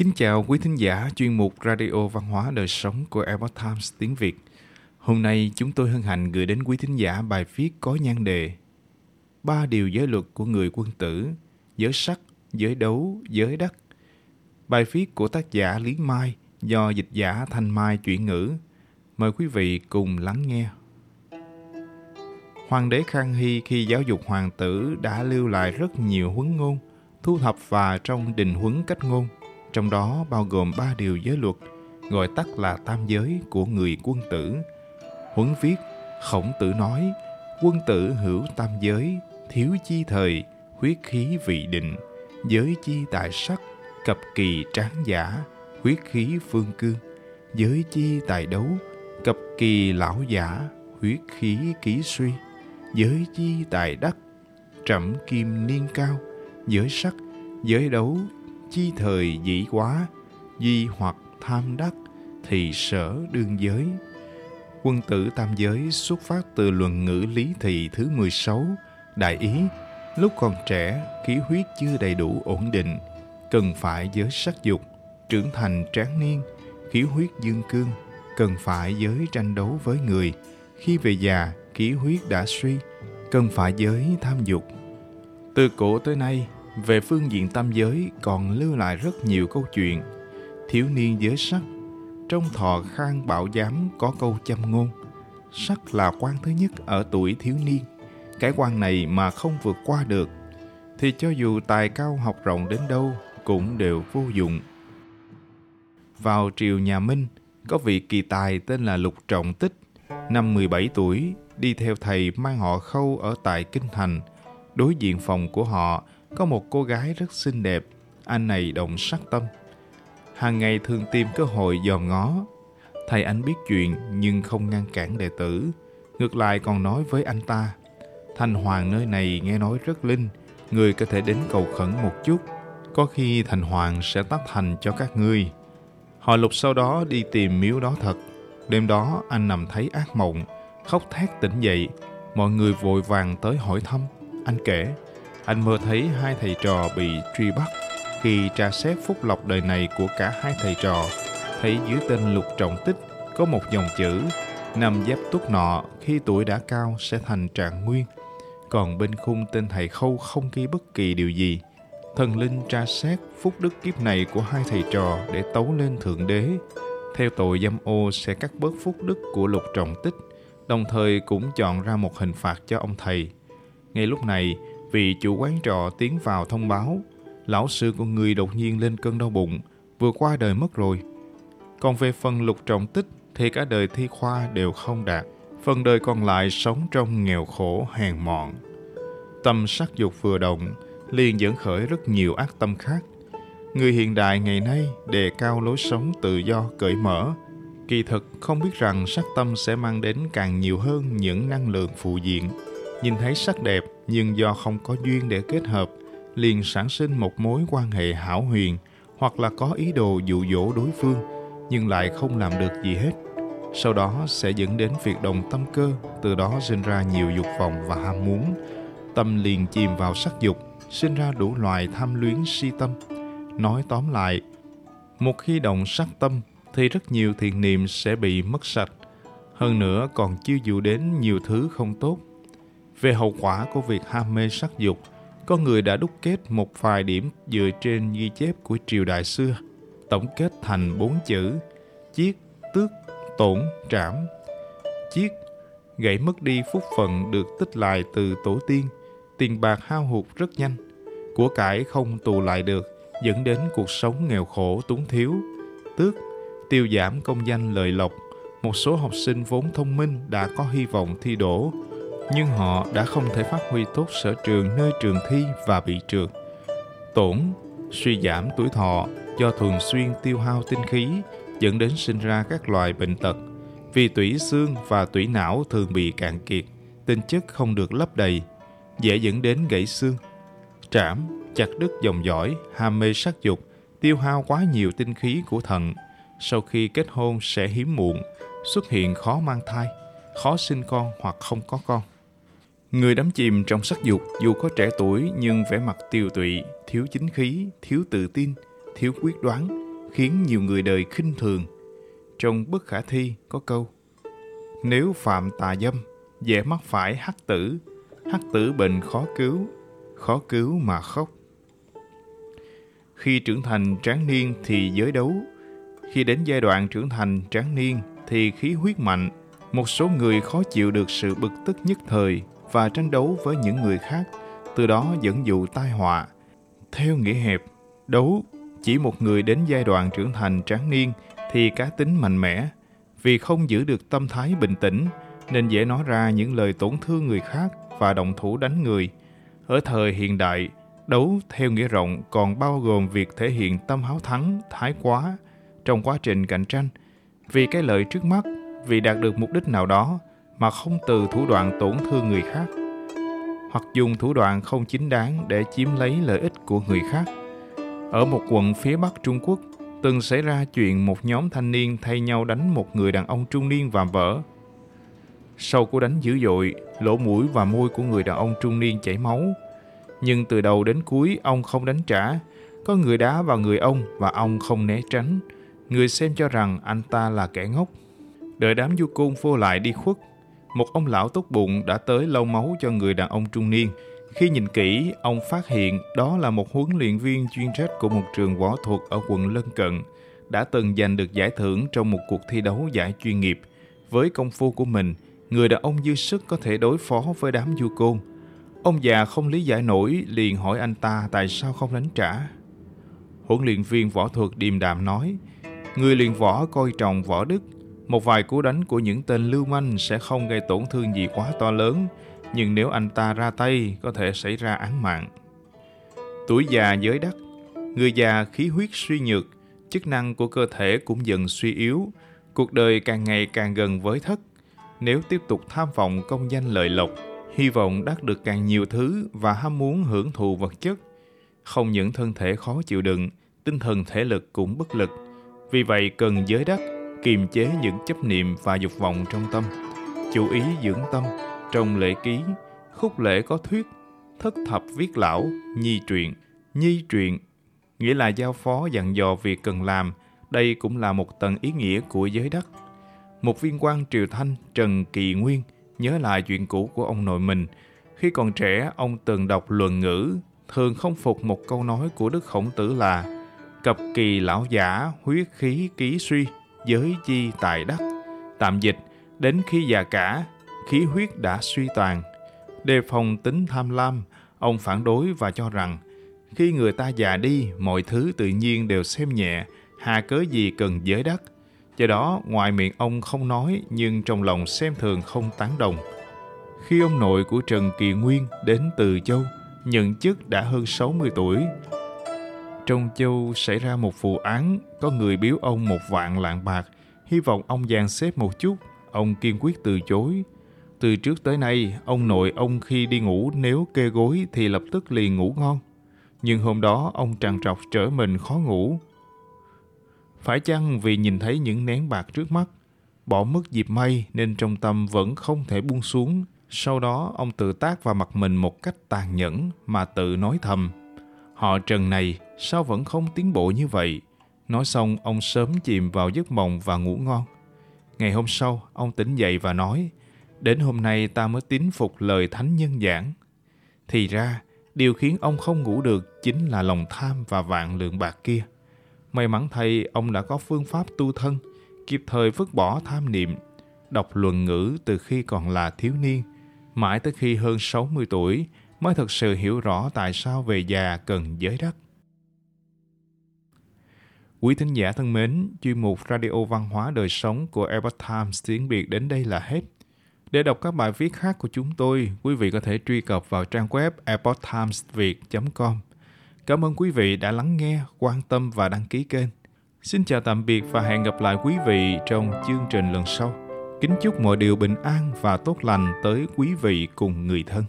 Kính chào quý thính giả chuyên mục Radio Văn hóa Đời Sống của Epoch Times tiếng Việt. Hôm nay chúng tôi hân hạnh gửi đến quý thính giả bài viết có nhan đề Ba điều giới luật của người quân tử, giới sắc, giới đấu, giới đất. Bài viết của tác giả Lý Mai do dịch giả Thanh Mai chuyển ngữ. Mời quý vị cùng lắng nghe. Hoàng đế Khang Hy khi giáo dục hoàng tử đã lưu lại rất nhiều huấn ngôn, thu thập và trong đình huấn cách ngôn – trong đó bao gồm ba điều giới luật, gọi tắt là tam giới của người quân tử. Huấn viết, khổng tử nói, quân tử hữu tam giới, thiếu chi thời, huyết khí vị định, giới chi tại sắc, cập kỳ tráng giả, huyết khí phương cương, giới chi tại đấu, cập kỳ lão giả, huyết khí ký suy, giới chi tài đắc, trẫm kim niên cao, giới sắc, giới đấu chi thời dĩ quá, di hoặc tham đắc, thì sở đương giới. Quân tử tam giới xuất phát từ luận ngữ lý thị thứ 16, đại ý, lúc còn trẻ, khí huyết chưa đầy đủ ổn định, cần phải giới sắc dục, trưởng thành tráng niên, khí huyết dương cương, cần phải giới tranh đấu với người. Khi về già, khí huyết đã suy, cần phải giới tham dục. Từ cổ tới nay, về phương diện tam giới còn lưu lại rất nhiều câu chuyện. Thiếu niên giới sắc, trong thọ khang bảo giám có câu châm ngôn. Sắc là quan thứ nhất ở tuổi thiếu niên. Cái quan này mà không vượt qua được, thì cho dù tài cao học rộng đến đâu cũng đều vô dụng. Vào triều nhà Minh, có vị kỳ tài tên là Lục Trọng Tích, năm 17 tuổi, đi theo thầy mang họ khâu ở tại Kinh Thành. Đối diện phòng của họ có một cô gái rất xinh đẹp, anh này động sắc tâm. Hàng ngày thường tìm cơ hội dòm ngó. Thầy anh biết chuyện nhưng không ngăn cản đệ tử. Ngược lại còn nói với anh ta, Thành Hoàng nơi này nghe nói rất linh, người có thể đến cầu khẩn một chút. Có khi Thành Hoàng sẽ tác thành cho các ngươi. Họ lục sau đó đi tìm miếu đó thật. Đêm đó anh nằm thấy ác mộng, khóc thét tỉnh dậy. Mọi người vội vàng tới hỏi thăm. Anh kể, anh mơ thấy hai thầy trò bị truy bắt. Khi tra xét phúc lộc đời này của cả hai thầy trò, thấy dưới tên lục trọng tích có một dòng chữ nằm giáp tuất nọ khi tuổi đã cao sẽ thành trạng nguyên. Còn bên khung tên thầy khâu không ghi bất kỳ điều gì. Thần linh tra xét phúc đức kiếp này của hai thầy trò để tấu lên Thượng Đế. Theo tội dâm ô sẽ cắt bớt phúc đức của lục trọng tích, đồng thời cũng chọn ra một hình phạt cho ông thầy. Ngay lúc này, vì chủ quán trọ tiến vào thông báo lão sư của người đột nhiên lên cơn đau bụng, vừa qua đời mất rồi. Còn về phần lục trọng tích thì cả đời thi khoa đều không đạt. Phần đời còn lại sống trong nghèo khổ hèn mọn. Tâm sắc dục vừa động, liền dẫn khởi rất nhiều ác tâm khác. Người hiện đại ngày nay đề cao lối sống tự do cởi mở. Kỳ thực không biết rằng sắc tâm sẽ mang đến càng nhiều hơn những năng lượng phụ diện nhìn thấy sắc đẹp nhưng do không có duyên để kết hợp, liền sản sinh một mối quan hệ hảo huyền hoặc là có ý đồ dụ dỗ đối phương nhưng lại không làm được gì hết. Sau đó sẽ dẫn đến việc đồng tâm cơ, từ đó sinh ra nhiều dục vọng và ham muốn. Tâm liền chìm vào sắc dục, sinh ra đủ loại tham luyến si tâm. Nói tóm lại, một khi động sắc tâm thì rất nhiều thiện niệm sẽ bị mất sạch. Hơn nữa còn chiêu dụ đến nhiều thứ không tốt về hậu quả của việc ham mê sắc dục, có người đã đúc kết một vài điểm dựa trên ghi chép của triều đại xưa, tổng kết thành bốn chữ chiết, tước, tổn, trảm. Chiết, gãy mất đi phúc phận được tích lại từ tổ tiên, tiền bạc hao hụt rất nhanh, của cải không tù lại được, dẫn đến cuộc sống nghèo khổ túng thiếu. Tước, tiêu giảm công danh lợi lộc, một số học sinh vốn thông minh đã có hy vọng thi đỗ, nhưng họ đã không thể phát huy tốt sở trường nơi trường thi và bị trượt. Tổn, suy giảm tuổi thọ do thường xuyên tiêu hao tinh khí dẫn đến sinh ra các loại bệnh tật. Vì tủy xương và tủy não thường bị cạn kiệt, tinh chất không được lấp đầy, dễ dẫn đến gãy xương. Trảm, chặt đứt dòng dõi, ham mê sắc dục, tiêu hao quá nhiều tinh khí của thận. Sau khi kết hôn sẽ hiếm muộn, xuất hiện khó mang thai, khó sinh con hoặc không có con. Người đắm chìm trong sắc dục dù có trẻ tuổi nhưng vẻ mặt tiều tụy, thiếu chính khí, thiếu tự tin, thiếu quyết đoán, khiến nhiều người đời khinh thường. Trong bất khả thi có câu Nếu phạm tà dâm, dễ mắc phải hắc tử, hắc tử bệnh khó cứu, khó cứu mà khóc. Khi trưởng thành tráng niên thì giới đấu, khi đến giai đoạn trưởng thành tráng niên thì khí huyết mạnh, một số người khó chịu được sự bực tức nhất thời và tranh đấu với những người khác, từ đó dẫn dụ tai họa. Theo nghĩa hẹp, đấu chỉ một người đến giai đoạn trưởng thành tráng niên thì cá tính mạnh mẽ, vì không giữ được tâm thái bình tĩnh nên dễ nói ra những lời tổn thương người khác và động thủ đánh người. Ở thời hiện đại, đấu theo nghĩa rộng còn bao gồm việc thể hiện tâm háo thắng, thái quá trong quá trình cạnh tranh vì cái lợi trước mắt, vì đạt được mục đích nào đó mà không từ thủ đoạn tổn thương người khác hoặc dùng thủ đoạn không chính đáng để chiếm lấy lợi ích của người khác. Ở một quận phía Bắc Trung Quốc, từng xảy ra chuyện một nhóm thanh niên thay nhau đánh một người đàn ông trung niên và vỡ. Sau cú đánh dữ dội, lỗ mũi và môi của người đàn ông trung niên chảy máu. Nhưng từ đầu đến cuối ông không đánh trả. Có người đá vào người ông và ông không né tránh. Người xem cho rằng anh ta là kẻ ngốc. Đợi đám du côn vô lại đi khuất, một ông lão tốt bụng đã tới lau máu cho người đàn ông trung niên. Khi nhìn kỹ, ông phát hiện đó là một huấn luyện viên chuyên trách của một trường võ thuật ở quận lân cận, đã từng giành được giải thưởng trong một cuộc thi đấu giải chuyên nghiệp. Với công phu của mình, người đàn ông dư sức có thể đối phó với đám du côn. Ông già không lý giải nổi, liền hỏi anh ta tại sao không đánh trả. Huấn luyện viên võ thuật điềm đạm nói, người luyện võ coi trọng võ đức, một vài cú đánh của những tên lưu manh sẽ không gây tổn thương gì quá to lớn, nhưng nếu anh ta ra tay có thể xảy ra án mạng. Tuổi già giới đắc, người già khí huyết suy nhược, chức năng của cơ thể cũng dần suy yếu, cuộc đời càng ngày càng gần với thất. Nếu tiếp tục tham vọng công danh lợi lộc, hy vọng đắc được càng nhiều thứ và ham muốn hưởng thụ vật chất, không những thân thể khó chịu đựng, tinh thần thể lực cũng bất lực. Vì vậy cần giới đắc, kiềm chế những chấp niệm và dục vọng trong tâm, chú ý dưỡng tâm, trong lễ ký, khúc lễ có thuyết, thất thập viết lão, nhi truyện. Nhi truyện nghĩa là giao phó dặn dò việc cần làm, đây cũng là một tầng ý nghĩa của giới đất. Một viên quan triều thanh Trần Kỳ Nguyên nhớ lại chuyện cũ của ông nội mình. Khi còn trẻ, ông từng đọc luận ngữ, thường không phục một câu nói của Đức Khổng Tử là Cập kỳ lão giả, huyết khí ký suy, giới chi tại đắc. Tạm dịch, đến khi già cả, khí huyết đã suy tàn Đề phòng tính tham lam, ông phản đối và cho rằng khi người ta già đi, mọi thứ tự nhiên đều xem nhẹ, hà cớ gì cần giới đắc. Do đó, ngoài miệng ông không nói nhưng trong lòng xem thường không tán đồng. Khi ông nội của Trần Kỳ Nguyên đến từ Châu, nhận chức đã hơn 60 tuổi. Trong Châu xảy ra một vụ án, có người biếu ông một vạn lạng bạc, hy vọng ông dàn xếp một chút, ông kiên quyết từ chối. Từ trước tới nay, ông nội ông khi đi ngủ nếu kê gối thì lập tức liền ngủ ngon. Nhưng hôm đó ông trằn trọc trở mình khó ngủ. Phải chăng vì nhìn thấy những nén bạc trước mắt, bỏ mất dịp may nên trong tâm vẫn không thể buông xuống. Sau đó ông tự tác vào mặt mình một cách tàn nhẫn mà tự nói thầm. Họ trần này sao vẫn không tiến bộ như vậy? Nói xong ông sớm chìm vào giấc mộng và ngủ ngon. Ngày hôm sau, ông tỉnh dậy và nói, đến hôm nay ta mới tín phục lời thánh nhân giảng. Thì ra, điều khiến ông không ngủ được chính là lòng tham và vạn lượng bạc kia. May mắn thay, ông đã có phương pháp tu thân, kịp thời vứt bỏ tham niệm, đọc luận ngữ từ khi còn là thiếu niên, mãi tới khi hơn 60 tuổi mới thực sự hiểu rõ tại sao về già cần giới đất. Quý thính giả thân mến, chuyên mục Radio Văn hóa Đời Sống của Epoch Times tiếng Việt đến đây là hết. Để đọc các bài viết khác của chúng tôi, quý vị có thể truy cập vào trang web epochtimesviet.com. Cảm ơn quý vị đã lắng nghe, quan tâm và đăng ký kênh. Xin chào tạm biệt và hẹn gặp lại quý vị trong chương trình lần sau. Kính chúc mọi điều bình an và tốt lành tới quý vị cùng người thân.